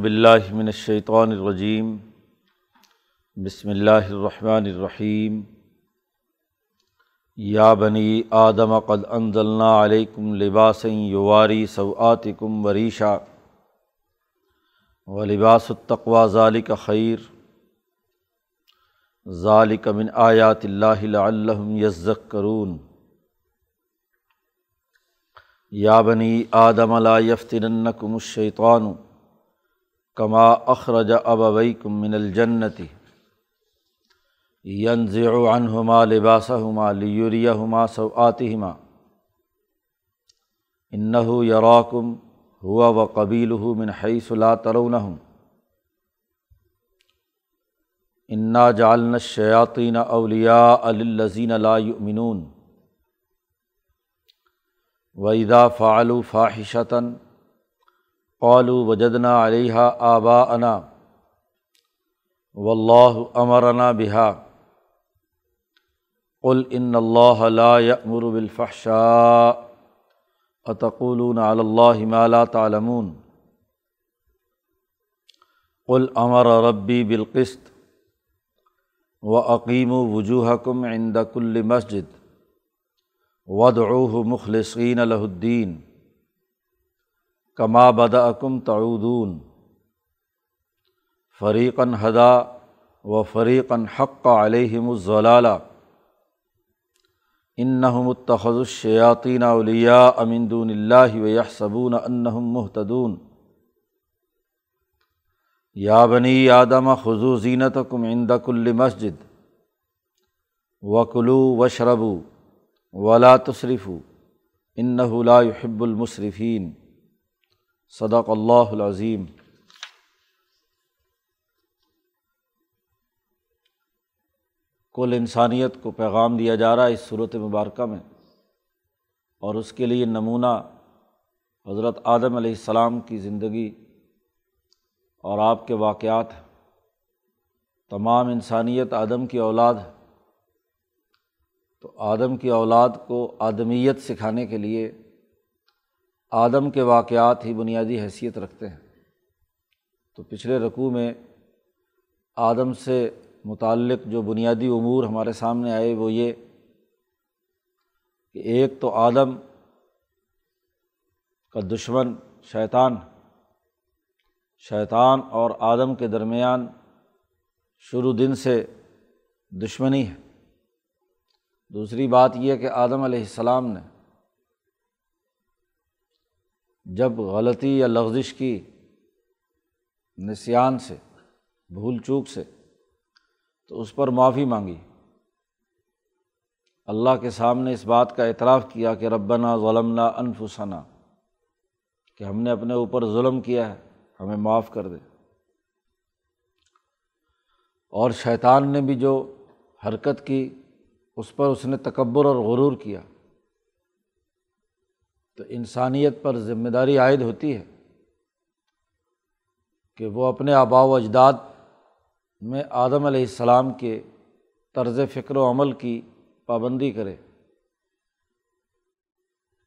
باللہ من الشیطان الرجیم، بسم اللہ الرحمن الرحیم۔ یا بنی آدم قد انزلنا علیکم لباس یواری سوآتکم وریشا، و لباس التقوا ذالک خیر۔ ذالک من آیات اللہ لعلہم یذکرون۔ یا بنی آدم لا یفتننکم الشیطان۔ کما اخرج ابویکم من الجنتی ینزع عنہما لباسہما لیریہما سوآتہما انہو یراکم ہوا و قبیلہ من حیث لا ترونہم انا جعلنا الشیاطین اولیاء للذین لا یؤمنون وَإِذَا فعلوا فاحشة قالوا وجدنا علیہ آبا انا و اللہ امرنا بحا قل ان اللہ لا يأمر بالفحشاء اتقولون علی اللہ ما لا تعلمون قل امر ربی بالقسط و عقیم و وجوہکم عند کل مسجد ودعوہ مخلصین الدین کما بدعکم تعودون۔ فریقاً ہدا و فریقاً حق علیہم الضلالہ انہم صدق اللہ العظیم۔ کل انسانیت کو پیغام دیا جا رہا ہے اس صورت مبارکہ میں، اور اس کے لیے نمونہ حضرت آدم علیہ السلام کی زندگی اور آپ کے واقعات تمام انسانیت آدم کی اولاد تو آدم کی اولاد کو آدمیت سکھانے کے لیے آدم کے واقعات ہی بنیادی حیثیت رکھتے ہیں۔ تو پچھلے رقوع میں آدم سے متعلق جو بنیادی امور ہمارے سامنے آئے وہ یہ کہ ایک تو آدم کا دشمن شیطان شیطان اور آدم کے درمیان شروع دن سے دشمنی ہے۔ دوسری بات یہ کہ آدم علیہ السلام نے جب غلطی یا لغزش کی نسیان سے، بھول چوک سے، تو اس پر معافی مانگی۔ اللہ کے سامنے اس بات کا اعتراف کیا کہ ربنا ظلمنا انفسنا، کہ ہم نے اپنے اوپر ظلم کیا ہے، ہمیں معاف کر دے۔ اور شیطان نے بھی جو حرکت کی، اس پر اس نے تکبر اور غرور کیا۔ تو انسانیت پر ذمہ داری عائد ہوتی ہے کہ وہ اپنے آبا و اجداد میں آدم علیہ السلام کے طرز فکر و عمل کی پابندی کرے۔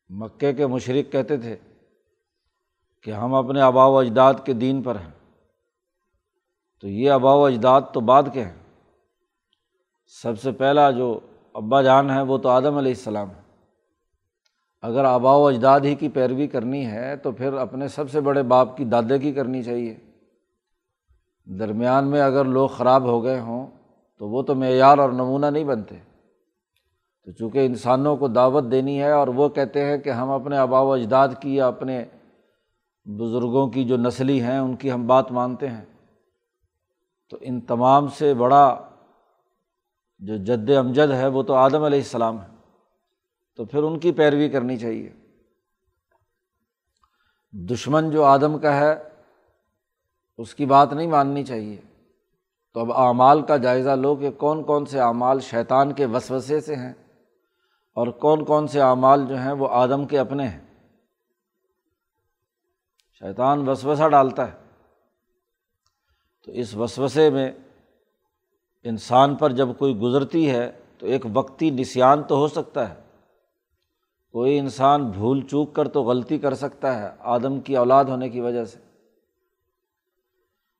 مکے کے مشرق کہتے تھے کہ ہم اپنے آبا و اجداد کے دین پر ہیں۔ تو یہ آبا و اجداد تو بعد کے ہیں۔ سب سے پہلا جو ابا جان ہے وہ تو آدم علیہ السلام ہے اگر آبا و اجداد ہی کی پیروی کرنی ہے تو پھر اپنے سب سے بڑے باپ کی دادے کی کرنی چاہیے۔ درمیان میں اگر لوگ خراب ہو گئے ہوں تو وہ تو معیار اور نمونہ نہیں بنتے۔ تو چونکہ انسانوں کو دعوت دینی ہے اور وہ کہتے ہیں کہ ہم اپنے آبا و اجداد کی یا اپنے بزرگوں کی جو نسلی ہیں ان کی ہم بات مانتے ہیں۔ تو ان تمام سے بڑا جو جد امجد ہے وہ تو آدم علیہ السلام ہے۔ تو پھر ان کی پیروی کرنی چاہیے۔ دشمن جو آدم کا ہے، اس کی بات نہیں ماننی چاہیے۔ تو اب اعمال کا جائزہ لو کہ کون کون سے اعمال شیطان کے وسوسے سے ہیں اور کون کون سے اعمال جو ہیں وہ آدم کے اپنے ہیں۔ شیطان وسوسہ ڈالتا ہے۔ تو اس وسوسے میں انسان پر جب کوئی گزرتی ہے تو ایک وقتی نسان تو ہو سکتا ہے۔ کوئی انسان بھول چوک کر تو غلطی کر سکتا ہے آدم کی اولاد ہونے کی وجہ سے۔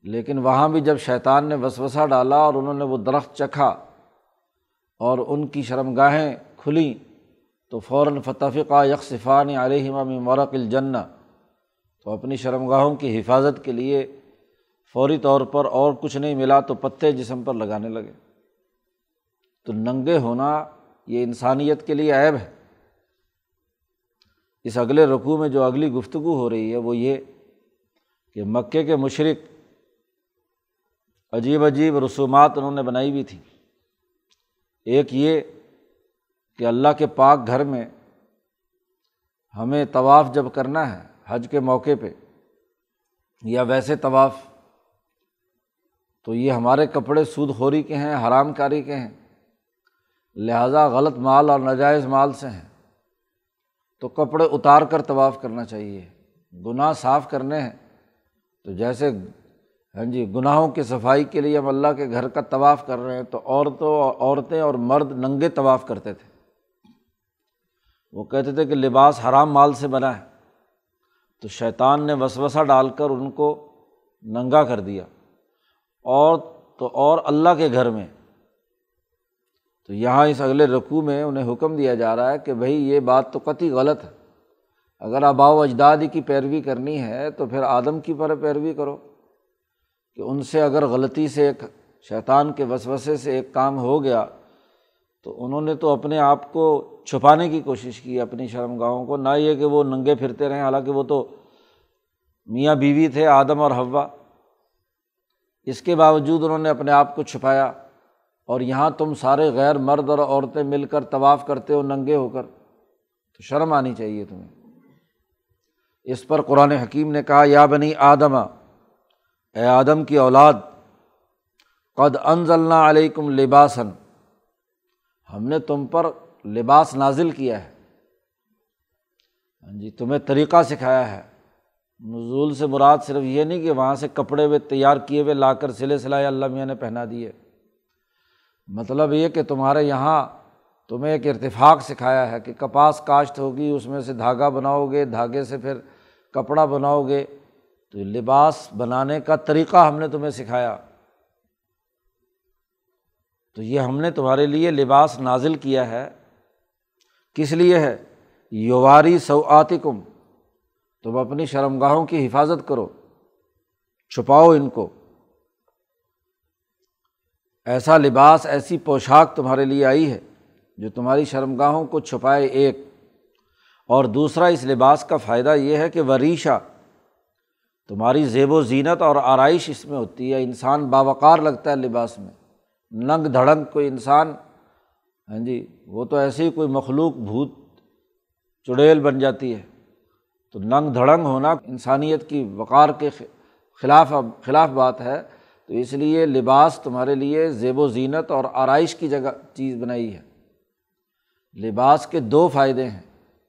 لیکن وہاں بھی جب شیطان نے وسوسہ ڈالا اور انہوں نے وہ درخت چکھا اور ان کی شرم گاہیں کھلیں، تو فوراً فتفقہ یکصفان علیہمہ مرق الجنّ تو اپنی شرم گاہوں کی حفاظت کے لیے فوری طور پر اور کچھ نہیں ملا تو پتے جسم پر لگانے لگے۔ تو ننگے ہونا یہ انسانیت کے لیے عیب ہے۔ اس اگلے رقوع میں جو اگلی گفتگو ہو رہی ہے وہ یہ کہ مکے کے مشرق عجیب عجیب رسومات انہوں نے بنائی ہوئی تھیں۔ ایک یہ کہ اللہ کے پاک گھر میں ہمیں طواف جب کرنا ہے حج کے موقع پہ یا ویسے طواف، تو یہ ہمارے کپڑے سود خوری کے ہیں، حرام کاری کے ہیں، لہٰذا غلط مال اور ناجائز مال سے ہیں۔ تو کپڑے اتار کر طواف کرنا چاہیے۔ گناہ صاف کرنے ہیں۔ تو جیسے ہاں جی گناہوں کی صفائی کے لیے ہم اللہ کے گھر کا طواف کر رہے ہیں، تو عورتوں، عورتیں اور مرد ننگے طواف کرتے تھے۔ وہ کہتے تھے کہ لباس حرام مال سے بنا ہے۔ تو شیطان نے وسوسہ ڈال کر ان کو ننگا کر دیا۔ اور تو اور اللہ کے گھر میں تو یہاں اس اگلے رقوع میں انہیں حکم دیا جا رہا ہے کہ بھائی یہ بات تو قطعی غلط ہے۔ اگر آبا و اجداد کی پیروی کرنی ہے تو پھر آدم کی پر پیروی کرو۔ کہ ان سے اگر غلطی سے ایک شیطان کے وسوسے سے ایک کام ہو گیا تو انہوں نے تو اپنے آپ کو چھپانے کی کوشش کی اپنی شرم گاہوں کو۔ نہ یہ کہ وہ ننگے پھرتے رہیں، حالانکہ وہ تو میاں بیوی تھے آدم اور ہوا اس کے باوجود انہوں نے اپنے آپ کو چھپایا۔ اور یہاں تم سارے غیر مرد اور عورتیں مل کر طواف کرتے ہو، ننگے ہو کر۔ تو شرم آنی چاہیے تمہیں۔ اس پر قرآن حکیم نے کہا، یا بنی آدم، اے آدم کی اولاد، قد انضلنا علیکم لباسن ہم نے تم پر لباس نازل کیا ہے۔ ہاں جی تمہیں طریقہ سکھایا ہے۔ نزول سے مراد صرف یہ نہیں کہ وہاں سے کپڑے ہوئے تیار کیے ہوئے، لا کر سلے سلائے اللہ میاں نے پہنا دیے۔ مطلب یہ کہ تمہارے یہاں تمہیں ایک ارتفاق سکھایا ہے کہ کپاس کاشت ہوگی، اس میں سے دھاگا بناؤ گے، دھاگے سے پھر کپڑا بناؤ گے۔ تو لباس بنانے کا طریقہ ہم نے تمہیں سکھایا۔ تو یہ ہم نے تمہارے لیے لباس نازل کیا ہے۔ کس لیے ہے؟ یوواری سوآتی کم تم اپنی شرم گاہوں کی حفاظت کرو، چھپاؤ ان کو۔ ایسا لباس، ایسی پوشاک تمہارے لیے آئی ہے جو تمہاری شرم گاہوں کو چھپائے ایک۔ اور دوسرا، اس لباس کا فائدہ یہ ہے کہ وریشہ، تمہاری زیب و زینت اور آرائش اس میں ہوتی ہے۔ انسان باوقار لگتا ہے لباس میں۔ ننگ دھڑنگ کوئی انسان ہاں جی وہ تو ایسے ہی کوئی مخلوق بھوت چڑیل بن جاتی ہے۔ تو ننگ دھڑنگ ہونا انسانیت کی وقار کے خلاف خلاف بات ہے۔ تو اس لیے لباس تمہارے لیے زیب و زینت اور آرائش کی جگہ چیز بنائی ہے۔ لباس کے دو فائدے ہیں۔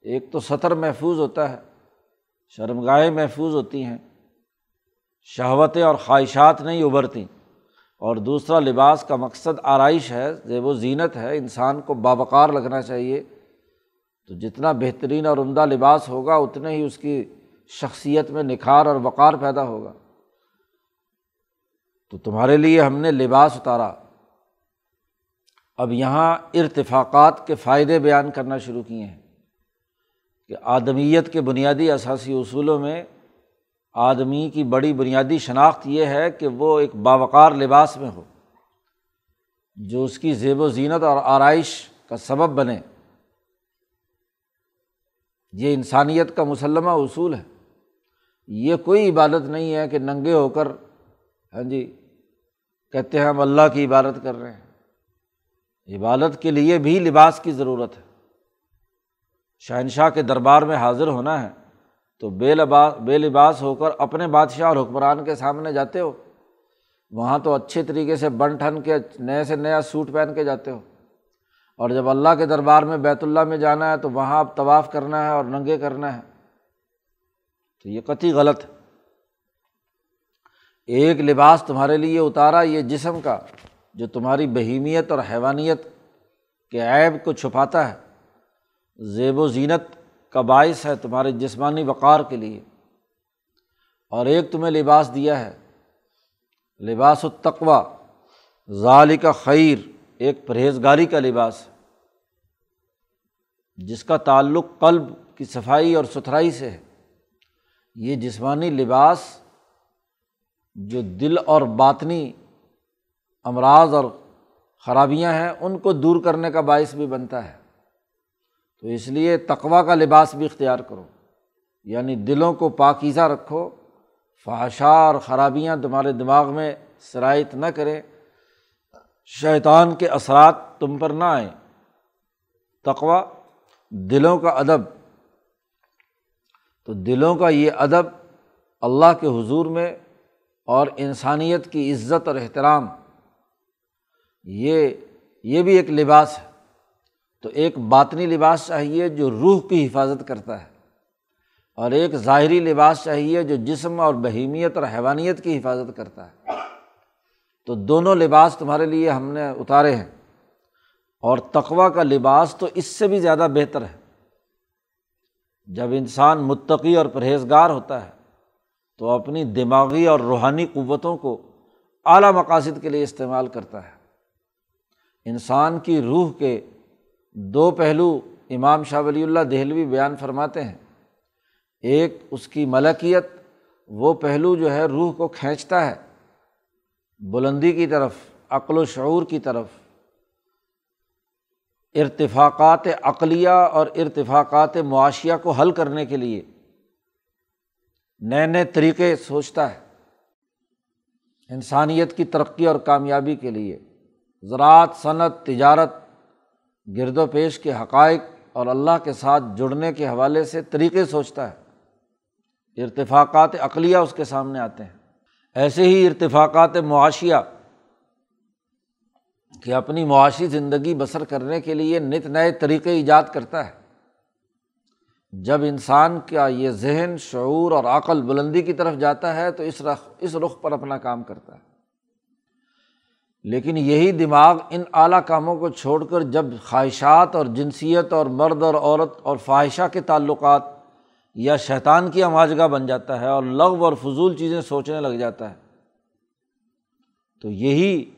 ایک تو سطر محفوظ ہوتا ہے، شرمگاہیں محفوظ ہوتی ہیں، شہوتیں اور خواہشات نہیں ابھرتیں۔ اور دوسرا، لباس کا مقصد آرائش ہے، زیب و زینت ہے، انسان کو باوقار لگنا چاہیے۔ تو جتنا بہترین اور عمدہ لباس ہوگا، اتنے ہی اس کی شخصیت میں نکھار اور وقار پیدا ہوگا۔ تو تمہارے لیے ہم نے لباس اتارا۔ اب یہاں ارتفاقات کے فائدے بیان کرنا شروع کیے ہیں کہ آدمیت کے بنیادی اثاثی اصولوں میں آدمی کی بڑی بنیادی شناخت یہ ہے کہ وہ ایک باوقار لباس میں ہو، جو اس کی زیب و زینت اور آرائش کا سبب بنے۔ یہ انسانیت کا مسلمہ اصول ہے۔ یہ کوئی عبادت نہیں ہے کہ ننگے ہو کر ہاں جی کہتے ہیں ہم اللہ کی عبادت کر رہے ہیں۔ عبادت کے لیے بھی لباس کی ضرورت ہے۔ شہنشاہ کے دربار میں حاضر ہونا ہے تو بے لباس بے لباس ہو کر اپنے بادشاہ اور حکمران کے سامنے جاتے ہو۔ وہاں تو اچھے طریقے سے بن ٹھن کے نئے سے نیا سوٹ پہن کے جاتے ہو۔ اور جب اللہ کے دربار میں بیت اللہ میں جانا ہے تو وہاں اب طواف کرنا ہے اور ننگے کرنا ہے۔ تو یہ قطعی غلط ہے۔ ایک لباس تمہارے لیے اتارا یہ جسم کا، جو تمہاری بہیمیت اور حیوانیت کے عیب کو چھپاتا ہے۔ زیب و زینت کا باعث ہے تمہارے جسمانی وقار کے لیے۔ اور ایک تمہیں لباس دیا ہے۔ لباس التقوا ظال کا خیر، ایک پرہیزگاری کا لباس ہے، جس کا تعلق قلب کی صفائی اور ستھرائی سے ہے۔ یہ جسمانی لباس جو دل اور باطنی امراض اور خرابیاں ہیں، ان کو دور کرنے کا باعث بھی بنتا ہے۔ تو اس لیے تقوا کا لباس بھی اختیار کرو۔ یعنی دلوں کو پاکیزہ رکھو۔ فحشہ اور خرابیاں تمہارے دماغ میں شرائط نہ کرے شیطان کے اثرات تم پر نہ آئیں۔ تقوا دلوں کا ادب۔ تو دلوں کا یہ ادب اللہ کے حضور میں اور انسانیت کی عزت اور احترام، یہ یہ بھی ایک لباس ہے۔ تو ایک باطنی لباس چاہیے جو روح کی حفاظت کرتا ہے، اور ایک ظاہری لباس چاہیے جو جسم اور بہیمیت اور حیوانیت کی حفاظت کرتا ہے۔ تو دونوں لباس تمہارے لیے ہم نے اتارے ہیں، اور تقوا کا لباس تو اس سے بھی زیادہ بہتر ہے۔ جب انسان متقی اور پرہیزگار ہوتا ہے تو اپنی دماغی اور روحانی قوتوں کو اعلیٰ مقاصد کے لیے استعمال کرتا ہے۔ انسان کی روح کے دو پہلو امام شاہ ولی اللہ دہلوی بیان فرماتے ہیں۔ ایک، اس کی ملکیت، وہ پہلو جو ہے روح کو کھینچتا ہے، بلندی کی طرف، عقل و شعور کی طرف۔ ارتفاقات عقلیہ اور ارتفاقات معاشیہ کو حل کرنے کے لیے نئے نئے طریقے سوچتا ہے۔ انسانیت کی ترقی اور کامیابی کے لیے زراعت، صنعت، تجارت، گرد و پیش کے حقائق اور اللہ کے ساتھ جڑنے کے حوالے سے طریقے سوچتا ہے۔ ارتفاقات عقلیہ اس کے سامنے آتے ہیں۔ ایسے ہی ارتفاقات معاشیہ کہ اپنی معاشی زندگی بسر کرنے کے لیے نت نئے طریقے ایجاد کرتا ہے۔ جب انسان کا یہ ذہن شعور اور عقل بلندی کی طرف جاتا ہے تو اس رخ اس رخ پر اپنا کام کرتا ہے۔ لیکن یہی دماغ ان اعلیٰ کاموں کو چھوڑ کر جب خواہشات اور جنسیت اور مرد اور عورت اور فواہشہ کے تعلقات یا شیطان کی آماجگاہ بن جاتا ہے اور لغ اور فضول چیزیں سوچنے لگ جاتا ہے تو یہی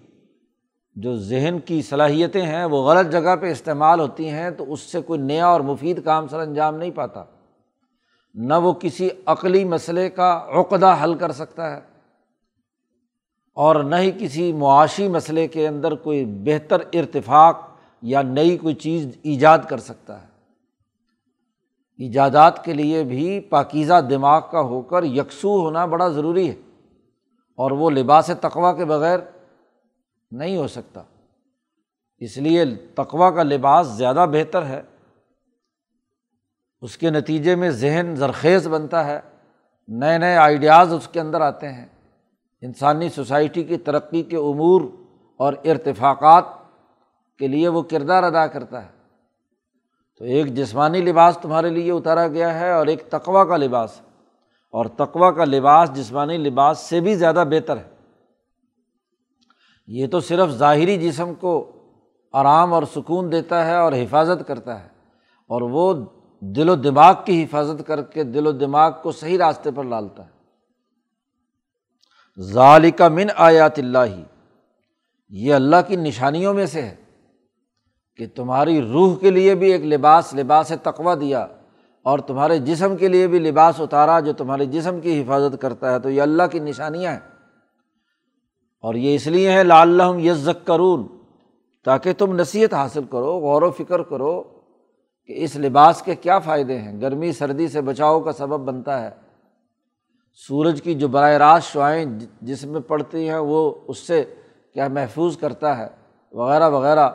جو ذہن کی صلاحیتیں ہیں، وہ غلط جگہ پہ استعمال ہوتی ہیں، تو اس سے کوئی نیا اور مفید کام سر انجام نہیں پاتا۔ نہ وہ کسی عقلی مسئلے کا عقدہ حل کر سکتا ہے۔ اور نہ ہی کسی معاشی مسئلے کے اندر کوئی بہتر ارتفاق یا نئی کوئی چیز ایجاد کر سکتا ہے۔ ایجادات کے لیے بھی پاکیزہ دماغ کا ہو کر یکسو ہونا بڑا ضروری ہے۔ اور وہ لباس تقوا کے بغیر نہیں ہو سکتا۔ اس لیے تقوا کا لباس زیادہ بہتر ہے۔ اس کے نتیجے میں ذہن زرخیز بنتا ہے۔ نئے نئے آئیڈیاز اس کے اندر آتے ہیں۔ انسانی سوسائٹی کی ترقی کے امور اور ارتفاقات کے لیے وہ کردار ادا کرتا ہے۔ تو ایک جسمانی لباس تمہارے لیے اتارا گیا ہے اور ایک تقوا کا لباس اور تقوا کا لباس جسمانی لباس سے بھی زیادہ بہتر ہے۔ یہ تو صرف ظاہری جسم کو آرام اور سکون دیتا ہے اور حفاظت کرتا ہے، اور وہ دل و دماغ کی حفاظت کر کے دل و دماغ کو صحیح راستے پر ڈالتا ہے۔ ظالقہ من آیات اللہ، یہ اللہ کی نشانیوں میں سے ہے کہ تمہاری روح کے لیے بھی ایک لباس لباس تقوا دیا، اور تمہارے جسم کے لیے بھی لباس اتارا جو تمہارے جسم کی حفاظت کرتا ہے۔ تو یہ اللہ کی نشانیاں ہیں۔ اور یہ اس لیے ہے لال یزک کرون تاکہ تم نصیحت حاصل کرو، غور و فکر کرو کہ اس لباس کے کیا فائدے ہیں۔ گرمی، سردی سے بچاؤ کا سبب بنتا ہے۔ سورج کی جو براہ راست شعائیں جس میں پڑتی ہیں، وہ اس سے کیا محفوظ کرتا ہے؟ وغیرہ وغیرہ۔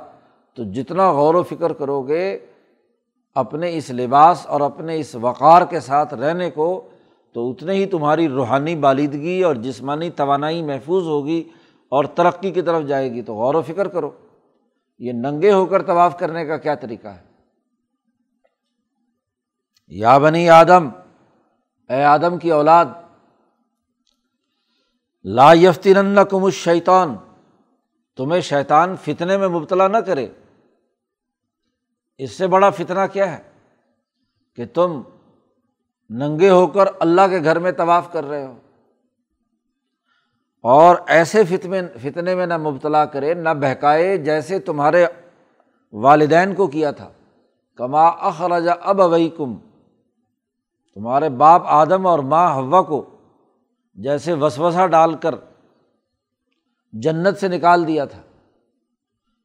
تو جتنا غور و فکر کرو گے، اپنے اس لباس اور اپنے اس وقار کے ساتھ رہنے کو تو اتنے ہی تمہاری روحانی بالیدگی اور جسمانی توانائی محفوظ ہوگی اور ترقی کی طرف جائے گی تو غور و فکر کرو۔ یہ ننگے ہو کر طواف کرنے کا کیا طریقہ ہے؟ یا بنی آدم، اے آدم کی اولاد، لا یفتین کم الشیطان، تمہیں شیطان فتنے میں مبتلا نہ کرے۔ اس سے بڑا فتنہ کیا ہے؟ کہ تم ننگے ہو کر اللہ کے گھر میں طواف کر رہے ہو۔ اور ایسے فتنے فتنے میں نہ مبتلا کرے، نہ بہکائے جیسے تمہارے والدین کو کیا تھا۔ کما اخراجہ اب اوئی کم تمہارے باپ آدم اور ماں ہوا کو جیسے وسوسہ ڈال کر جنت سے نکال دیا تھا۔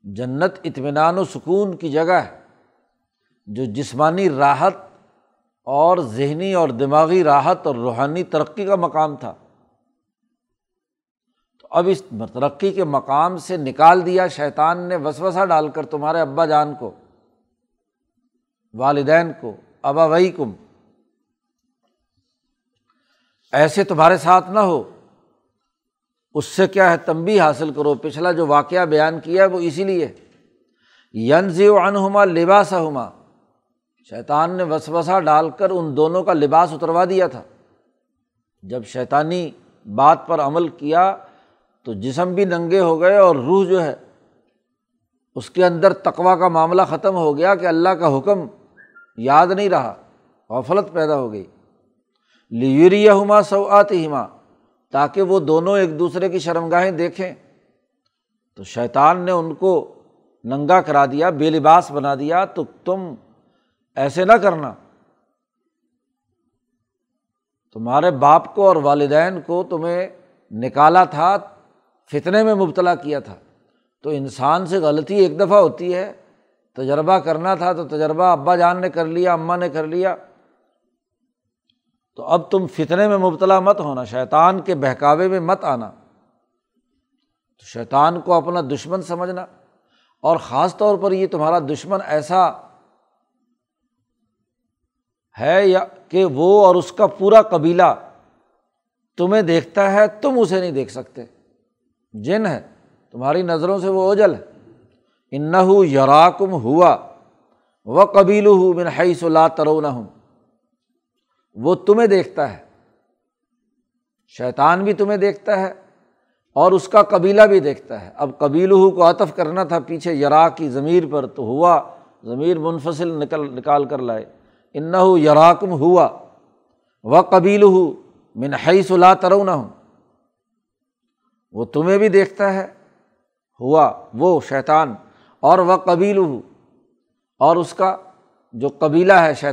جنت اطمینان و سکون کی جگہ ہے، جو جسمانی راحت اور ذہنی اور دماغی راحت اور روحانی ترقی کا مقام تھا۔ تو اب اس ترقی کے مقام سے نکال دیا شیطان نے وسوسہ ڈال کر تمہارے ابا جان کو، والدین کو، ابا وئی کم۔ ایسے تمہارے ساتھ نہ ہو۔ اس سے کیا ہے تمبی حاصل کرو؟ پچھلا جو واقعہ بیان کیا ہے وہ اسی لیے۔ ینز و انہما لباس ہما شیطان نے وسوسا ڈال کر ان دونوں کا لباس اتروا دیا تھا۔ جب شیطانی بات پر عمل کیا تو جسم بھی ننگے ہو گئے اور روح جو ہے، اس کے اندر تقوا کا معاملہ ختم ہو گیا کہ اللہ کا حکم یاد نہیں رہا، غفلت پیدا ہو گئی۔ لیوریا ہما سوات ہما تاکہ وہ دونوں ایک دوسرے کی شرمگاہیں دیکھیں۔ تو شیطان نے ان کو ننگا کرا دیا، بے لباس بنا دیا۔ تو تم ایسے نہ کرنا۔ تمہارے باپ کو اور والدین کو تمہیں نکالا تھا، فتنے میں مبتلا کیا تھا۔ تو انسان سے غلطی ایک دفعہ ہوتی ہے، تجربہ کرنا تھا تو تجربہ ابا جان نے کر لیا، اماں نے کر لیا۔ تو اب تم فتنے میں مبتلا مت ہونا، شیطان کے بہکاوے میں مت آنا۔ تو شیطان کو اپنا دشمن سمجھنا۔ اور خاص طور پر یہ تمہارا دشمن ایسا ہے یا کہ وہ اور اس کا پورا قبیلہ تمہیں دیکھتا ہے، تم اسے نہیں دیکھ سکتے۔ جن ہے تمہاری نظروں سے وہ اوجل ہے۔ ان یراکم ہوا وہ قبیل ہوں من حیث لا نہ ہوں وہ تمہیں دیکھتا ہے۔ شیطان بھی تمہیں دیکھتا ہے اور اس کا قبیلہ بھی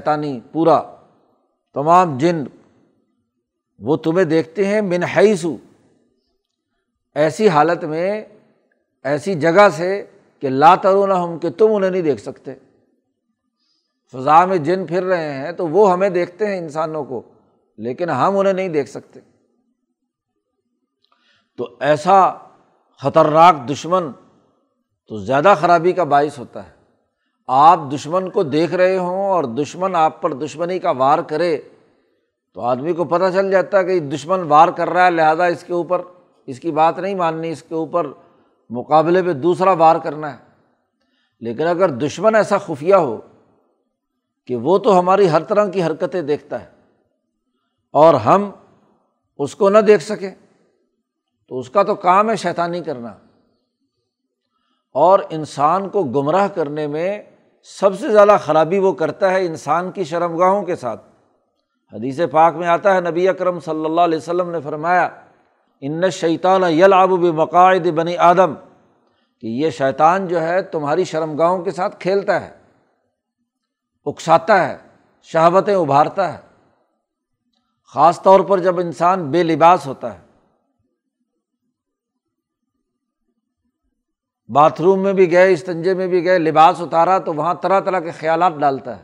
دیکھتا ہے اب قبیل کو عطف کرنا تھا پیچھے یرا کی ضمیر پر تو ہوا ضمیر منفصل نکل نکال کر لائے ان فضا میں جن پھر رہے ہیں تو وہ ہمیں دیکھتے ہیں انسانوں کو، لیکن ہم انہیں نہیں دیکھ سکتے۔ تو ایسا خطرناک دشمن تو زیادہ خرابی کا باعث ہوتا ہے۔ آپ دشمن کو دیکھ رہے ہوں اور دشمن آپ پر دشمنی کا وار کرے، تو آدمی کو پتہ چل جاتا ہے کہ دشمن وار کر رہا ہے، لہٰذا اس کے اوپر، اس کی بات نہیں ماننی، اس کے اوپر مقابلے پہ دوسرا وار کرنا ہے۔ لیکن اگر دشمن ایسا خفیہ ہو کہ وہ تو ہماری ہر طرح کی حرکتیں دیکھتا ہے اور ہم اس کو نہ دیکھ سکیں تو اس کا تو کام ہے شیطانی کرنا اور انسان کو گمراہ کرنے میں سب سے زیادہ خرابی وہ کرتا ہے انسان کی شرم گاہوں کے ساتھ۔ حدیث پاک میں آتا ہے، نبی اکرم صلی اللہ علیہ وسلم نے فرمایا، ان شیطان یل آب مقاعد بنی آدم کہ یہ شیطان جو ہے تمہاری شرم گاہوں کے ساتھ کھیلتا ہے۔ اکساتا ہے شہابتیں ابھارتا ہے۔ خاص طور پر جب انسان بے لباس ہوتا ہے۔ باتھ روم میں بھی گئے، استنجے میں بھی گئے، لباس اتارا تو وہاں طرح طرح کے خیالات ڈالتا ہے۔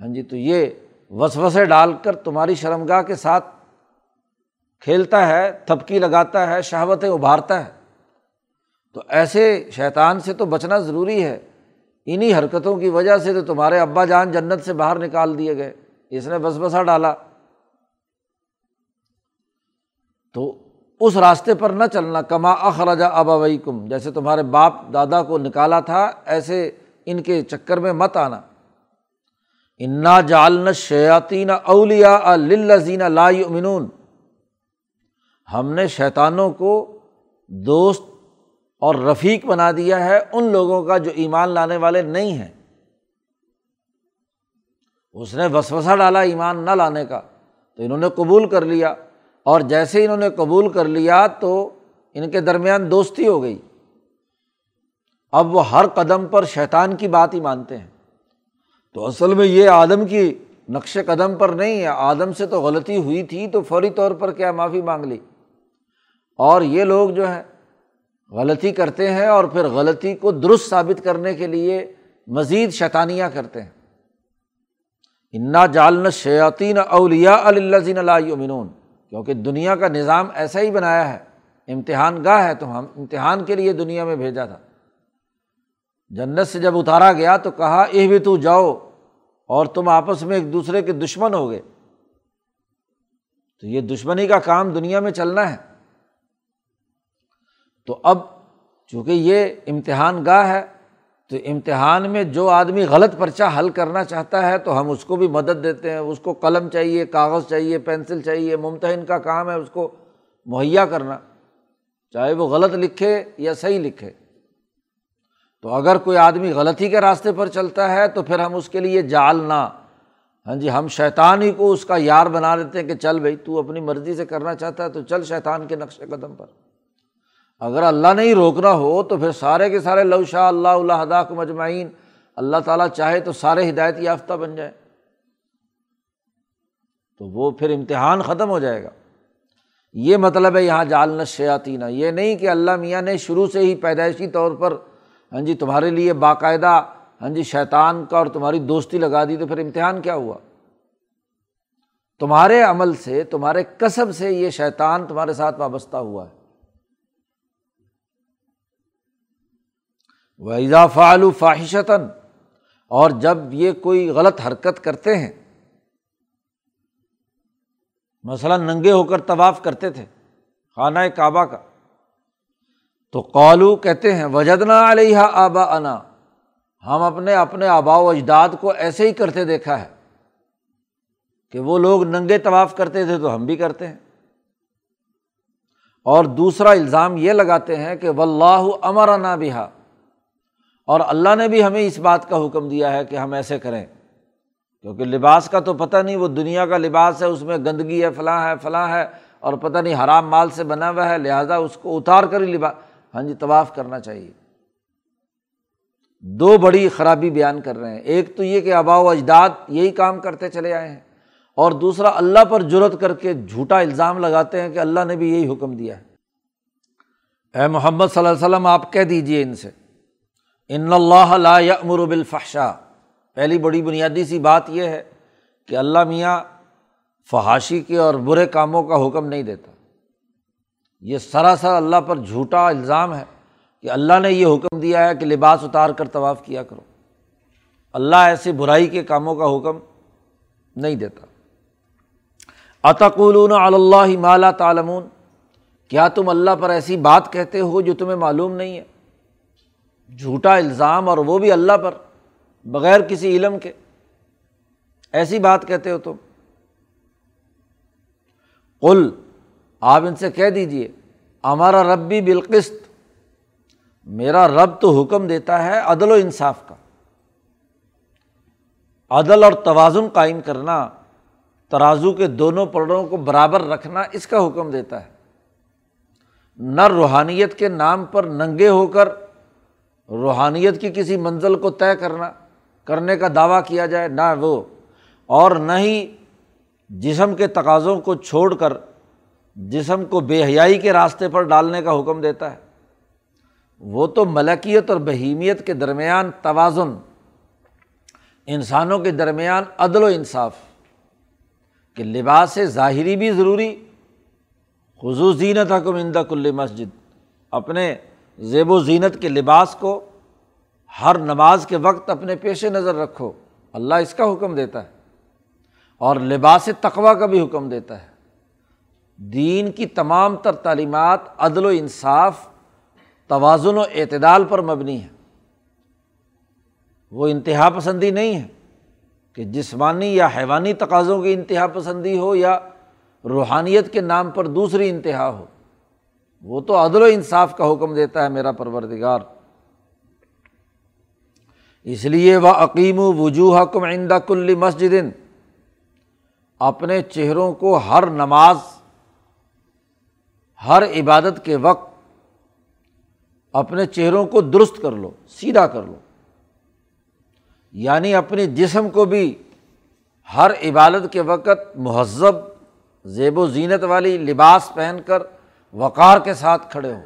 ہاں جی تو یہ وسوسے ڈال کر تمہاری شرمگاہ کے ساتھ کھیلتا ہے، تھپکی لگاتا ہے، شہوتیں ابھارتا ہے۔ تو ایسے شیطان سے تو بچنا ضروری ہے۔ انہیں حرکتوں کی وجہ سے تو تمہارے ابا جان جنت سے باہر نکال دیے گئے، اس نے بس بسا ڈالا۔ تو اس راستے پر نہ چلنا، کما اخراجا ابا وئی کم جیسے تمہارے باپ دادا کو نکالا تھا، ایسے ان کے چکر میں مت آنا۔ انا جالن شیاطین اولیا للزین لا یؤمنون۔ ہم نے شیطانوں کو دوست اور رفیق بنا دیا ہے ان لوگوں کا جو ایمان لانے والے نہیں ہیں۔ اس نے وسوسہ ڈالا ایمان نہ لانے کا، تو انہوں نے قبول کر لیا۔ اور جیسے انہوں نے قبول کر لیا تو ان کے درمیان دوستی ہو گئی۔ اب وہ ہر قدم پر شیطان کی بات ہی مانتے ہیں۔ تو اصل میں یہ آدم کی نقش قدم پر نہیں ہے۔ آدم سے تو غلطی ہوئی تھی تو فوری طور پر کیا معافی مانگ لی۔ اور یہ لوگ جو ہے غلطی کرتے ہیں اور پھر غلطی کو درست ثابت کرنے کے لیے مزید شیطانیاں کرتے ہیں۔ انا جالن شیاطین اولیا اللہ اللہ کیونکہ دنیا کا نظام ایسا ہی بنایا ہے، امتحان گاہ ہے تو ہم امتحان کے لیے دنیا میں بھیجا تھا۔ جنت سے جب اتارا گیا تو کہا یہ بھی تو جاؤ اور تم آپس میں ایک دوسرے کے دشمن ہو گئے تو یہ دشمنی کا کام دنیا میں چلنا ہے۔ تو اب چونکہ یہ امتحان گاہ ہے، تو امتحان میں جو آدمی غلط پرچہ حل کرنا چاہتا ہے تو ہم اس کو بھی مدد دیتے ہیں۔ اس کو قلم چاہیے، کاغذ چاہیے، پینسل چاہیے، ممتحن کا کام ہے اس کو مہیا کرنا، چاہے وہ غلط لکھے یا صحیح لکھے۔ تو اگر کوئی آدمی غلطی کے راستے پر چلتا ہے تو پھر ہم اس کے لیے جالنا ہاں جی ہم شیطان ہی کو اس کا یار بنا دیتے ہیں کہ چل بھائی، تو اپنی مرضی سے کرنا چاہتا ہے تو چل شیطان کے نقش قدم پر۔ اگر اللہ نے ہی روکنا ہو تو پھر سارے کے سارے لو شاہ اللہ اللہ کو مجمعین، اللہ تعالیٰ چاہے تو سارے ہدایت یافتہ بن جائے تو وہ پھر امتحان ختم ہو جائے گا۔ یہ مطلب ہے یہاں جالنا شیاتی یہ نہیں کہ اللہ میاں نے شروع سے ہی پیدائشی طور پر ہاں جی تمہارے لیے باقاعدہ ہاں جی شیطان کا اور تمہاری دوستی لگا دی تو پھر امتحان کیا ہوا؟ تمہارے عمل سے، تمہارے کسب سے یہ شیطان تمہارے ساتھ وابستہ ہوا ہے۔ وہ اضافہ آلو فاحشتاً اور جب یہ کوئی غلط حرکت کرتے ہیں، مثلاً ننگے ہو کر طواف کرتے تھے خانہ کعبہ کا، تو قالو کہتے ہیں، وجدنا علیہ آبا انا ہم اپنے اپنے آبا و اجداد کو ایسے ہی کرتے دیکھا ہے کہ وہ لوگ ننگے طواف کرتے تھے تو ہم بھی کرتے ہیں۔ اور دوسرا الزام یہ لگاتے ہیں کہ و اللہ امر بہا اور اللہ نے بھی ہمیں اس بات کا حکم دیا ہے کہ ہم ایسے کریں۔ کیونکہ لباس کا تو پتہ نہیں، وہ دنیا کا لباس ہے، اس میں گندگی ہے، فلاں ہے فلاں ہے، اور پتہ نہیں حرام مال سے بنا ہوا ہے، لہٰذا اس کو اتار کر ہی لباس۔ ہاں جی طواف کرنا چاہیے۔ دو بڑی خرابی بیان کر رہے ہیں۔ ایک تو یہ کہ آبا و اجداد یہی کام کرتے چلے آئے ہیں، اور دوسرا اللہ پر جرت کر کے جھوٹا الزام لگاتے ہیں کہ اللہ نے بھی یہی حکم دیا ہے۔ اے محمد صلی اللہ علیہ وسلم، آپ کہہ دیجیے ان سے۔ ان اللہ لا یامر بالفحشاء۔ پہلی بڑی بنیادی سی بات یہ ہے کہ اللہ میاں فحاشی کے اور برے کاموں کا حکم نہیں دیتا۔ یہ سراسر اللہ پر جھوٹا الزام ہے کہ اللہ نے یہ حکم دیا ہے کہ لباس اتار کر طواف کیا کرو۔ اللہ ایسے برائی کے کاموں کا حکم نہیں دیتا۔ اتقولون اللہ مالا تعلمون۔ کیا تم اللہ پر ایسی بات کہتے ہو جو تمہیں معلوم نہیں ہے؟ جھوٹا الزام اور وہ بھی اللہ پر، بغیر کسی علم کے۔ ایسی بات کہتے ہو تم۔ قل، آپ ان سے کہہ دیجیے ہمارا رب بھی بالقست میرا رب تو حکم دیتا ہے عدل و انصاف کا۔ عدل اور توازن قائم کرنا، ترازو کے دونوں پڑوں کو برابر رکھنا اس کا حکم دیتا ہے۔ نہ روحانیت کے نام پر ننگے ہو کر روحانیت کی کسی منزل کو طے کرنا، کرنے کا دعویٰ کیا جائے، نہ وہ۔ اور نہ ہی جسم کے تقاضوں کو چھوڑ کر جسم کو بے حیائی کے راستے پر ڈالنے کا حکم دیتا ہے۔ وہ تو ملکیت اور بہیمیت کے درمیان توازن، انسانوں کے درمیان عدل و انصاف، کہ لباس ظاہری بھی ضروری، خصوص زینت حکم اندہ کل مسجد۔ اپنے زیب و زینت کے لباس کو ہر نماز کے وقت اپنے پیش نظر رکھو۔ اللہ اس کا حکم دیتا ہے۔ اور لباس تقوا کا بھی حکم دیتا ہے۔ دین کی تمام تر تعلیمات عدل و انصاف، توازن و اعتدال پر مبنی ہے وہ انتہا پسندی نہیں ہے کہ جسمانی یا حیوانی تقاضوں کی انتہا پسندی ہو یا روحانیت کے نام پر دوسری انتہا ہو۔ وہ تو عدل و انصاف کا حکم دیتا ہے میرا پروردگار۔ اس لیے وہ عقیم و وجوہ کم آئندہ کل مسجد اپنے چہروں کو ہر نماز، ہر عبادت کے وقت اپنے چہروں کو درست کر لو، سیدھا کر لو۔ یعنی اپنے جسم کو بھی ہر عبادت کے وقت مہذب، زیب و زینت والی لباس پہن کر وقار کے ساتھ کھڑے ہو۔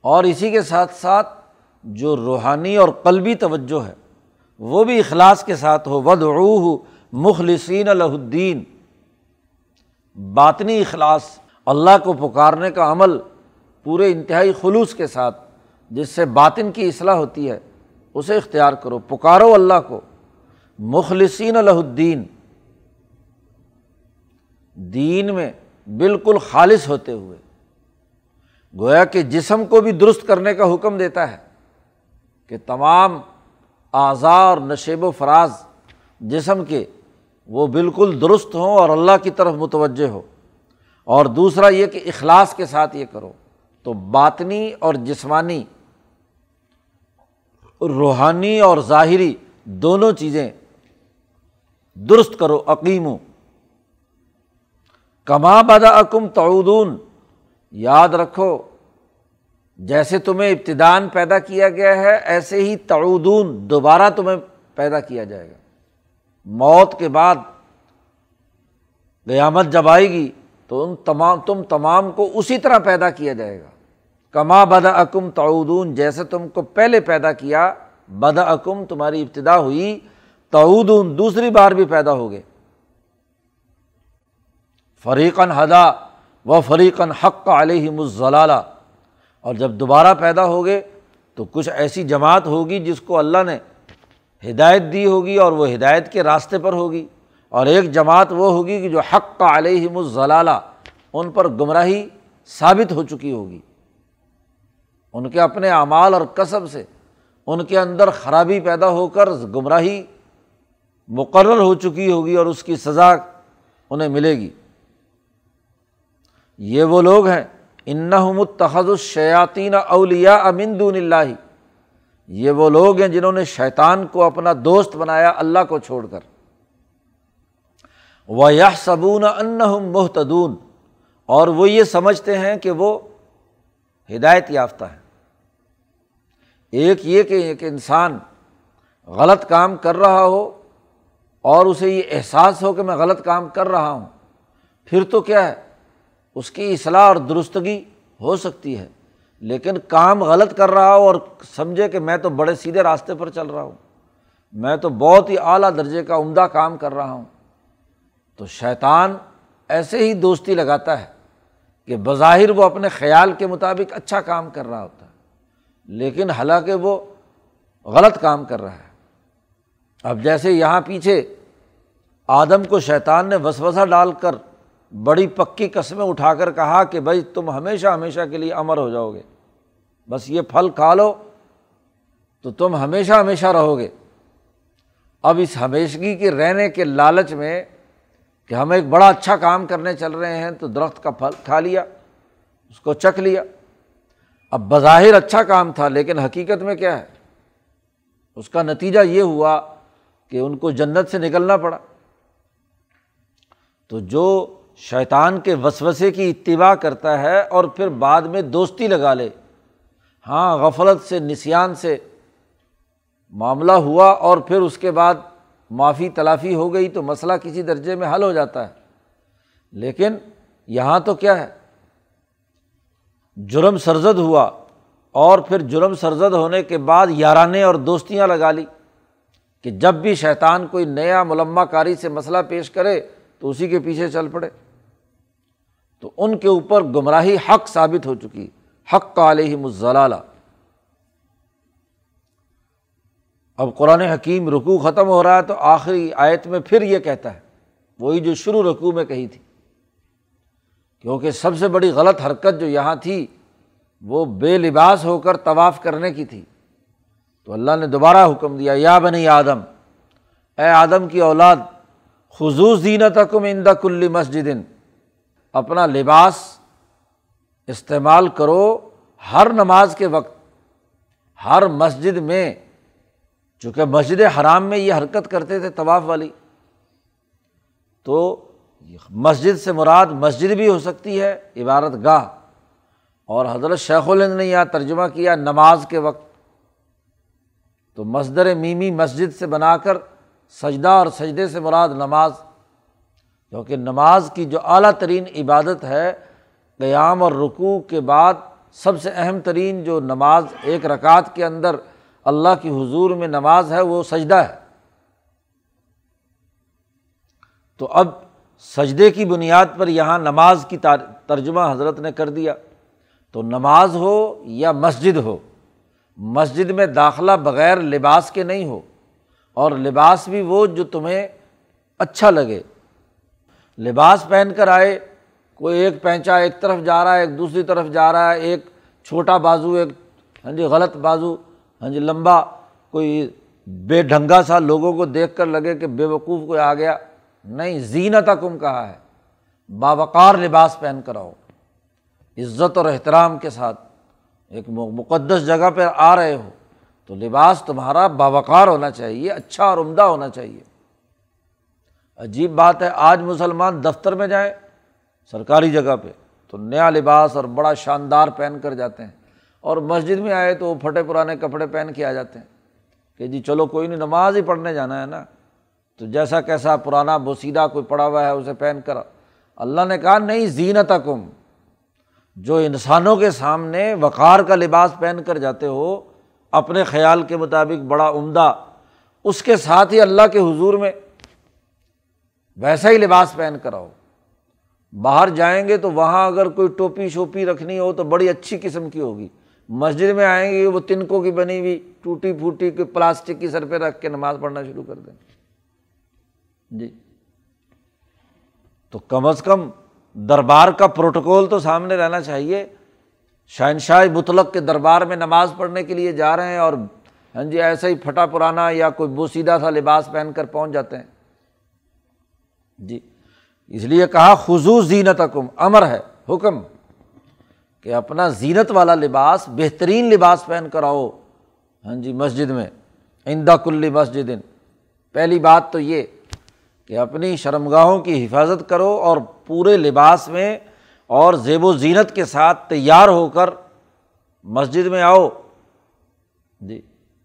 اور اسی کے ساتھ ساتھ جو روحانی اور قلبی توجہ ہے، وہ بھی اخلاص کے ساتھ ہو۔ ود روح مخلصین الدین باطنی اخلاص اللہ کو پکارنے کا عمل پورے انتہائی خلوص کے ساتھ، جس سے باطن کی اصلاح ہوتی ہے، اسے اختیار کرو۔ پکارو اللہ کو۔ مخلصین الدین دین میں بالکل خالص ہوتے ہوئے، گویا کہ جسم کو بھی درست کرنے کا حکم دیتا ہے کہ تمام آزار نشیب و فراز جسم کے وہ بالکل درست ہوں اور اللہ کی طرف متوجہ ہو۔ اور دوسرا یہ کہ اخلاص کے ساتھ یہ کرو۔ تو باطنی اور جسمانی، روحانی اور ظاہری دونوں چیزیں درست کرو عقیم کما بدا اکم تعودون، یاد رکھو، جیسے تمہیں ابتدان پیدا کیا گیا ہے، ایسے ہی تعودون دوبارہ تمہیں پیدا کیا جائے گا۔ موت کے بعد قیامت جب آئے گی، تو ان تمام، تم تمام کو اسی طرح پیدا کیا جائے گا۔ کما بد اکم تعودون، جیسے تم کو پہلے پیدا کیا بد اکم تمہاری ابتدا ہوئی، تعودون دوسری بار بھی پیدا ہو گئے فریقن ہدا و فریقن حق علیہ مزلالہ اور جب دوبارہ پیدا ہوگے تو کچھ ایسی جماعت ہوگی جس کو اللہ نے ہدایت دی ہوگی اور وہ ہدایت کے راستے پر ہوگی۔ اور ایک جماعت وہ ہوگی کہ جو حق کا علیہم الضلالہ ان پر گمراہی ثابت ہو چکی ہوگی۔ ان کے اپنے اعمال اور کسب سے ان کے اندر خرابی پیدا ہو کر گمراہی مقرر ہو چکی ہوگی اور اس کی سزا انہیں ملے گی۔ یہ وہ لوگ ہیں انحمتخذ الشیاطین اولیا امن دون اللہ۔ یہ وہ لوگ ہیں جنہوں نے شیطان کو اپنا دوست بنایا اللہ کو چھوڑ کر۔ وہ یہ صبون ان اس کی اصلاح اور درستگی ہو سکتی ہے۔ لیکن کام غلط کر رہا ہو اور سمجھے کہ میں تو بڑے سیدھے راستے پر چل رہا ہوں، میں تو بہت ہی اعلیٰ درجے کا عمدہ کام کر رہا ہوں۔ تو شیطان ایسے ہی دوستی لگاتا ہے کہ بظاہر وہ اپنے خیال کے مطابق اچھا کام کر رہا ہوتا ہے، لیکن حالانکہ وہ غلط کام کر رہا ہے۔ اب جیسے یہاں پیچھے آدم کو شیطان نے وسوسہ ڈال کر بڑی پکی قسمیں اٹھا کر کہا کہ بھائی تم ہمیشہ ہمیشہ کے لیے امر ہو جاؤ گے۔ بس یہ پھل کھا لو تو تم ہمیشہ ہمیشہ رہو گے۔ اب اس ہمیشگی کے رہنے کے لالچ میں کہ ہم ایک بڑا اچھا کام کرنے چل رہے ہیں تو درخت کا پھل کھا لیا، اس کو چکھ لیا۔ اب بظاہر اچھا کام تھا، لیکن حقیقت میں کیا ہے؟ اس کا نتیجہ یہ ہوا کہ ان کو جنت سے نکلنا پڑا۔ تو جو شیطان کے وسوسے کی اتباع کرتا ہے اور پھر بعد میں دوستی لگا لے۔ ہاں غفلت سے نسان سے معاملہ ہوا اور پھر اس کے بعد معافی، تلافی ہو گئی تو مسئلہ کسی درجے میں حل ہو جاتا ہے۔ لیکن یہاں تو کیا ہے؟ جرم سرزد ہوا اور پھر جرم سرزد ہونے کے بعد یارانے اور دوستیاں لگا لی کہ جب بھی شیطان کوئی نیا ملمہ کاری سے مسئلہ پیش کرے تو اسی کے پیچھے چل پڑے۔ تو ان کے اوپر گمراہی حق ثابت ہو چکی۔ حق کا علیہ مزلالہ اب قرآن حکیم رکو ختم ہو رہا ہے تو آخری آیت میں پھر یہ کہتا ہے۔ وہی جو شروع رکوع میں کہی تھی۔ کیونکہ سب سے بڑی غلط حرکت جو یہاں تھی، وہ بے لباس ہو کر طواف کرنے کی تھی۔ تو اللہ نے دوبارہ حکم دیا، یا بنی آدم، اے آدم کی اولاد خصوص زینت کم اندہ کلی مسجد اپنا لباس استعمال کرو ہر نماز کے وقت، ہر مسجد میں، چونکہ مسجد حرام میں یہ حرکت کرتے تھے طواف والی۔ تو مسجد سے مراد مسجد بھی ہو سکتی ہے، عبارت گاہ۔ اور حضرت شیخ الند نے یہاں ترجمہ کیا نماز کے وقت۔ تو مصدر میمی مسجد سے بنا کر سجدہ اور سجدے سے مراد نماز۔ کیونکہ نماز کی جو اعلیٰ ترین عبادت ہے، قیام اور رکوع کے بعد سب سے اہم ترین جو نماز ایک رکعت کے اندر اللہ کی حضور میں نماز ہے، وہ سجدہ ہے۔ تو اب سجدے کی بنیاد پر یہاں نماز کی ترجمہ حضرت نے کر دیا۔ تو نماز ہو یا مسجد ہو، مسجد میں داخلہ بغیر لباس کے نہیں ہو، اور لباس بھی وہ جو تمہیں اچھا لگے۔ لباس پہن کر آئے، کوئی ایک پینچا ایک طرف جا رہا ہے، ایک دوسری طرف جا رہا ہے، ایک چھوٹا بازو، ایک ہاں جی غلط بازو ہاں جی لمبا، کوئی بے ڈھنگا سا لوگوں کو دیکھ کر لگے کہ بے وقوف کوئی آ گیا۔ نہیں زینت کم کہا ہے، باوقار لباس پہن کر آؤ۔ عزت اور احترام کے ساتھ ایک مقدس جگہ پہ آ رہے ہو۔ تو لباس تمہارا باوقار ہونا چاہیے اچھا اور عمدہ ہونا چاہیے۔ عجیب بات ہے، آج مسلمان دفتر میں جائیں سرکاری جگہ پہ تو نیا لباس اور بڑا شاندار پہن کر جاتے ہیں۔ اور مسجد میں آئے تو وہ پھٹے پرانے کپڑے پہن کے آ جاتے ہیں کہ جی چلو کوئی نہیں، نماز ہی پڑھنے جانا ہے نا۔ تو جیسا کیسا پرانا بوسیدہ کوئی پڑا ہوا ہے اسے پہن کر۔ اللہ نے کہا، نہیں زینت کم جو انسانوں کے سامنے وقار کا لباس پہن کر جاتے ہو، اپنے خیال کے مطابق بڑا عمدہ، اس کے ساتھ ہی اللہ کے حضور میں ویسا ہی لباس پہن کر آؤ۔ باہر جائیں گے تو وہاں اگر کوئی ٹوپی شوپی رکھنی ہو تو بڑی اچھی قسم کی ہوگی۔ مسجد میں آئیں گے وہ تنکوں کی بنی ہوئی ٹوٹی پھوٹی کی پلاسٹک کی سر پہ رکھ کے نماز پڑھنا شروع کر دیں۔ جی۔ تو کم از کم دربار کا پروٹوکول تو سامنے رہنا چاہیے۔ شہنشاہ مطلق کے دربار میں نماز پڑھنے کے لیے جا رہے ہیں اور ہاں جی ایسا ہی پھٹا پرانا یا کوئی بوسیدہ سا لباس پہن کر پہنچ جاتے ہیں۔ جی۔ اس لیے کہا خزو زینت حکم امر ہے، حکم کہ اپنا زینت والا لباس، بہترین لباس پہن کر آؤ۔ ہاں جی مسجد میں آئندہ کلی مسجد۔ پہلی بات تو یہ کہ اپنی شرمگاہوں کی حفاظت کرو اور پورے لباس میں اور زیب و زینت کے ساتھ تیار ہو کر مسجد میں آؤ۔ جی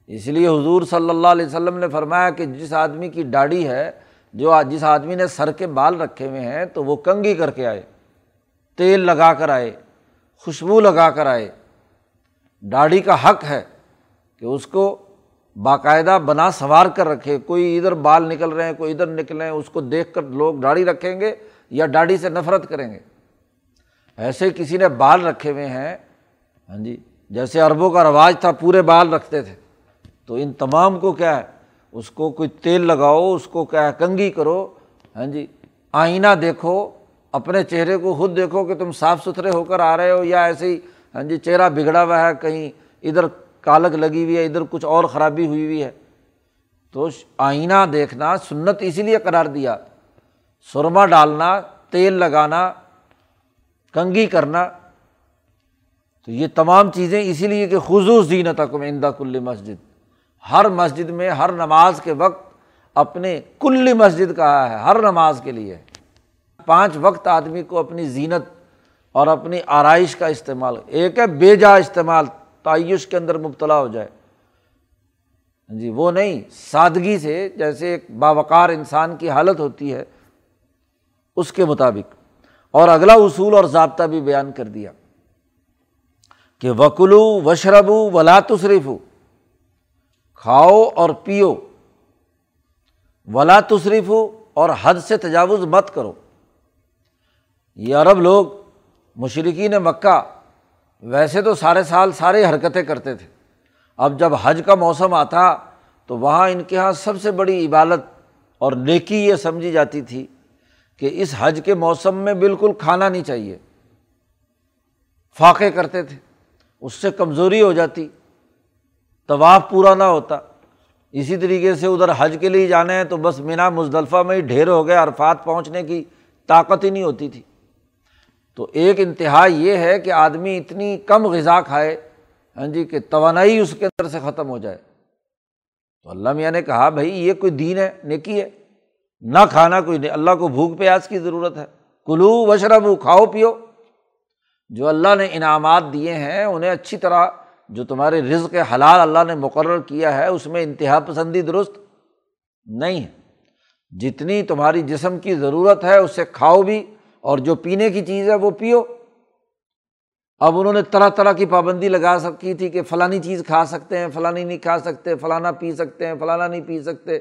اس لیے حضور صلی اللہ علیہ وسلم نے فرمایا کہ جس آدمی کی ڈاڑی ہے جو جس آدمی نے سر کے بال رکھے ہوئے ہیں تو وہ کنگھی کر کے آئے، تیل لگا کر آئے، خوشبو لگا کر آئے۔ ڈاڑھی کا حق ہے کہ اس کو باقاعدہ بنا سنوار کر رکھے۔ کوئی ادھر بال نکل رہے ہیں، کوئی ادھر نکلے ہیں، اس کو دیکھ کر لوگ داڑھی رکھیں گے یا داڑھی سے نفرت کریں گے۔ ایسے کسی نے بال رکھے ہوئے ہیں ہاں جی جیسے عربوں کا رواج تھا، پورے بال رکھتے تھے۔ تو ان تمام کو کیا ہے؟ اس کو کوئی تیل لگاؤ، اس کو کیا ہے کنگھی کرو۔ ہاں جی آئینہ دیکھو، اپنے چہرے کو خود دیکھو کہ تم صاف ستھرے ہو کر آ رہے ہو یا ایسے ہی ہاں جی چہرہ بگڑا ہوا ہے، کہیں ادھر کالک لگی ہوئی ہے، ادھر کچھ اور خرابی ہوئی ہوئی ہے۔ تو آئینہ دیکھنا سنت اسی لیے قرار دیا۔ سرما ڈالنا، تیل لگانا، کنگھی کرنا۔ تو یہ تمام چیزیں اسی لیے کہ خصوص زینت حکم اندہ کل مسجد۔ ہر مسجد میں ہر نماز کے وقت اپنے کل مسجد کہا ہے، ہر نماز کے لیے۔ پانچ وقت آدمی کو اپنی زینت اور اپنی آرائش کا استعمال، ایک ہے بے جا استعمال، تعیش کے اندر مبتلا ہو جائے۔ جی وہ نہیں، سادگی سے جیسے ایک باوقار انسان کی حالت ہوتی ہے، اس کے مطابق۔ اور اگلا اصول اور ضابطہ بھی بیان کر دیا کہ وکلو وشربو ولا تصریف کھاؤ اور پیو۔ ولا تصریف اور حد سے تجاوز مت کرو۔ یہ عرب لوگ مشرقین مکہ، ویسے تو سارے سال سارے حرکتیں کرتے تھے۔ اب جب حج کا موسم آتا تو وہاں ان کے یہاں سب سے بڑی عبادت اور نیکی یہ سمجھی جاتی تھی کہ اس حج کے موسم میں بالکل کھانا نہیں چاہیے۔ فاقے کرتے تھے، اس سے کمزوری ہو جاتی۔ طواف پورا نہ ہوتا۔ اسی طریقے سے ادھر حج کے لیے جانا ہے تو بس مینا مزدلفہ میں ہی ڈھیر ہو گئے، عرفات پہنچنے کی طاقت ہی نہیں ہوتی تھی۔ تو ایک انتہا یہ ہے کہ آدمی اتنی کم غذا کھائے ہاں جی کہ توانائی اس کے اندر سے ختم ہو جائے۔ تو اللہ میاں نے کہا، بھائی، یہ کوئی دین ہے، نیکی ہے؟ نہ کھانا کوئی نہیں، اللہ کو بھوک پیاز کی ضرورت ہے۔ کلو وشرب کھاؤ، پیو۔ جو اللہ نے انعامات دیے ہیں، انہیں اچھی طرح جو تمہارے رزق حلال اللہ نے مقرر کیا ہے، اس میں انتہا پسندی درست نہیں ہے۔ جتنی تمہاری جسم کی ضرورت ہے، اسے کھاؤ بھی، اور جو پینے کی چیز ہے، وہ پیو۔ اب انہوں نے طرح طرح کی پابندی لگا سکی تھی کہ فلانی چیز کھا سکتے ہیں، فلانی نہیں کھا سکتے، فلانا پی سکتے ہیں، فلانا نہیں پی سکتے۔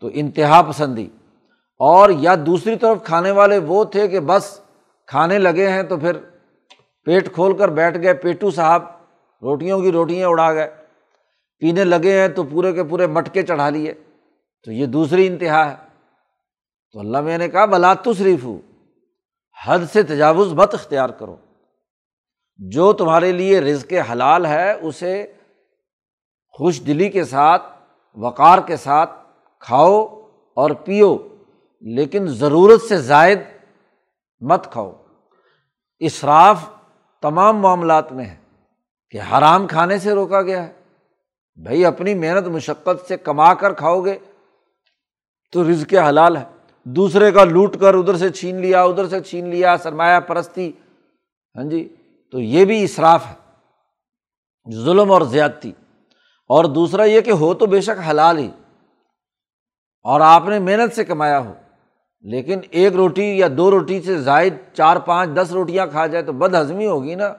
تو انتہا پسندی۔ اور یا دوسری طرف کھانے والے وہ تھے کہ بس کھانے لگے ہیں تو پھر پیٹ کھول کر بیٹھ گئے۔ پیٹو صاحب روٹیوں کی روٹیاں اڑا گئے۔ پینے لگے ہیں تو پورے کے پورے مٹکے چڑھا لیے۔ تو یہ دوسری انتہا ہے۔ تو اللہ میں نے کہا بلات شریف ہوں حد سے تجاوز مت اختیار کرو۔ جو تمہارے لیے رزق حلال ہے، اسے خوش دلی کے ساتھ، وقار کے ساتھ کھاؤ اور پیو، لیکن ضرورت سے زائد مت کھاؤ۔ اصراف تمام معاملات میں ہے کہ حرام کھانے سے روکا گیا ہے۔ بھائی، اپنی محنت مشقت سے کما کر کھاؤ گے تو رزق حلال ہے۔ دوسرے کا لوٹ کر ادھر سے چھین لیا، ادھر سے چھین لیا، سرمایہ پرستی۔ ہاں جی تو یہ بھی اصراف ہے۔ ظلم اور زیادتی۔ اور دوسرا یہ کہ ہو تو بے شک حلال ہی۔ اور آپ نے محنت سے کمایا ہو، لیکن ایک روٹی یا دو روٹی سے زائد چار پانچ دس روٹیاں کھا جائے تو بد ہضمی ہوگی نا۔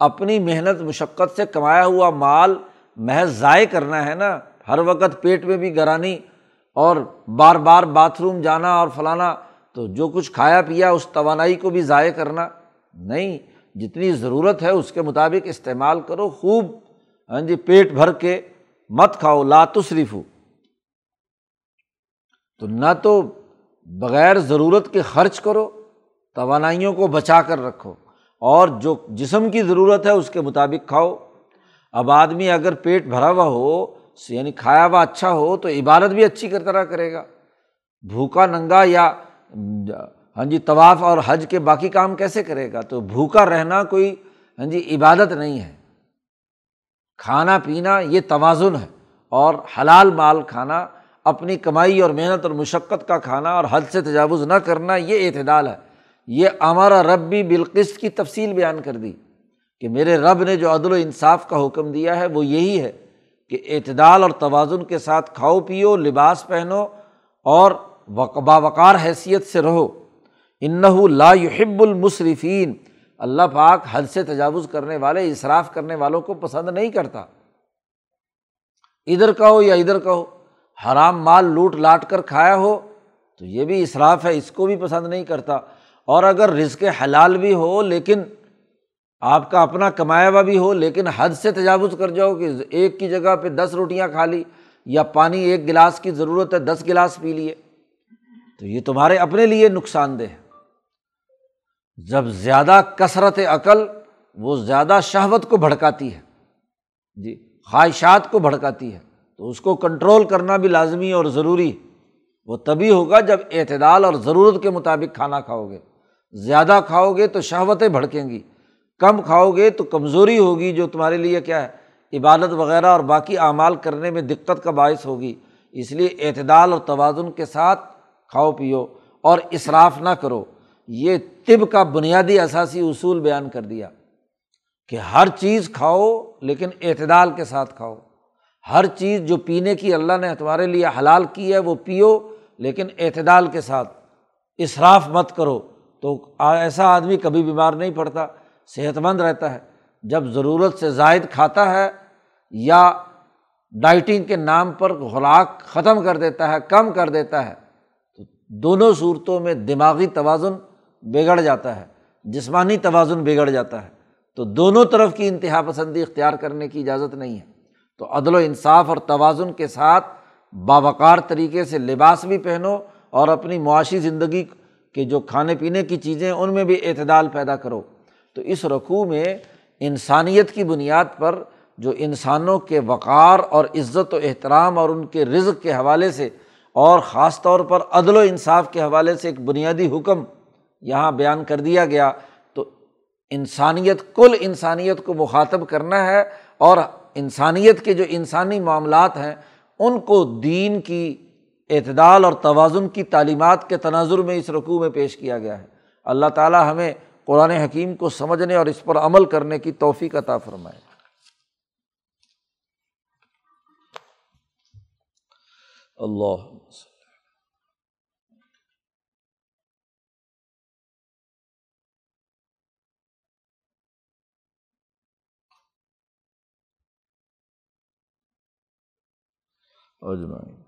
اپنی محنت مشقت سے کمایا ہوا مال محض ضائع کرنا ہے نا، ہر وقت پیٹ میں بھی گرانی اور بار بار باتھ روم جانا اور فلانا، تو جو کچھ کھایا پیا اس توانائی کو بھی ضائع کرنا۔ نہیں، جتنی ضرورت ہے اس کے مطابق استعمال کرو خوب۔ ہاں جی پیٹ بھر کے مت کھاؤ لاتریف ہو تو نہ تو بغیر ضرورت کے خرچ کرو، توانائیوں کو بچا کر رکھو۔ اور جو جسم کی ضرورت ہے اس کے مطابق کھاؤ۔ اب آدمی اگر پیٹ بھرا ہوا ہو یعنی کھایا ہوا اچھا ہو، تو عبادت بھی اچھی کر طرح کرے گا۔ بھوکا ننگا یا ہاں جی طواف اور حج کے باقی کام کیسے کرے گا؟ تو بھوکا رہنا کوئی ہاں جی عبادت نہیں ہے۔ کھانا پینا یہ توازن ہے اور حلال مال کھانا، اپنی کمائی اور محنت اور مشقت کا کھانا اور حد سے تجاوز نہ کرنا یہ اعتدال ہے۔ یہ ہمارا رب بھی کی تفصیل بیان کر دی کہ میرے رب نے جو عدل و انصاف کا حکم دیا ہے وہ یہی ہے کہ اعتدال اور توازن کے ساتھ کھاؤ پیو، لباس پہنو اور باوقار حیثیت سے رہو۔ ان اور اگر رزق حلال بھی ہو لیکن آپ کا اپنا کمایا ہوا بھی ہو لیکن حد سے تجاوز کر جاؤ کہ ایک کی جگہ پہ دس روٹیاں کھا لی یا پانی ایک گلاس کی ضرورت ہے دس گلاس پی لیے، تو یہ تمہارے اپنے لیے نقصان دہ ہے۔ جب زیادہ کثرت عقل وہ زیادہ شہوت کو بھڑکاتی ہے جی خواہشات کو بھڑکاتی ہے، تو اس کو کنٹرول کرنا بھی لازمی اور ضروری وہ تبھی ہوگا جب اعتدال اور ضرورت کے مطابق کھانا کھاؤ گے۔ زیادہ کھاؤ گے تو شہوتیں بھڑکیں گی، کم کھاؤ گے تو کمزوری ہوگی، جو تمہارے لیے کیا ہے، عبادت وغیرہ اور باقی اعمال کرنے میں دقت کا باعث ہوگی۔ اس لیے اعتدال اور توازن کے ساتھ کھاؤ پیو اور اصراف نہ کرو۔ یہ طب کا بنیادی اثاثی اصول بیان کر دیا کہ ہر چیز کھاؤ لیکن اعتدال کے ساتھ کھاؤ۔ ہر چیز جو پینے کی اللہ نے تمہارے لیے حلال کی ہے وہ پیو لیکن اعتدال کے ساتھ۔ اصراف مت کرو۔ تو ایسا آدمی کبھی بیمار نہیں پڑتا صحت مند رہتا ہے۔ جب ضرورت سے زائد کھاتا ہے یا ڈائٹنگ کے نام پر خوراک ختم کر دیتا ہے، کم کر دیتا ہے، تو دونوں صورتوں میں دماغی توازن بگڑ جاتا ہے، جسمانی توازن بگڑ جاتا ہے۔ تو دونوں طرف کی انتہا پسندی اختیار کرنے کی اجازت نہیں ہے۔ تو عدل و انصاف اور توازن کے ساتھ باوقار طریقے سے لباس بھی پہنو اور اپنی معاشی زندگی کے جو کھانے پینے کی چیزیں ان میں بھی اعتدال پیدا کرو۔ تو اس رقوع میں انسانیت کی بنیاد پر جو انسانوں کے وقار اور عزت و احترام اور ان کے رزق کے حوالے سے اور خاص طور پر عدل و انصاف کے حوالے سے ایک بنیادی حکم یہاں بیان کر دیا گیا، تو انسانیت، کل انسانیت کو مخاطب کرنا ہے اور انسانیت کے جو انسانی معاملات ہیں، ان کو دین کی اعتدال اور توازن کی تعلیمات کے تناظر میں اس رقوع میں پیش کیا گیا ہے۔ اللہ تعالیٰ ہمیں قرآن حکیم کو سمجھنے اور اس پر عمل کرنے کی توفیق عطا فرمائے۔ اللہ۔ اجمعین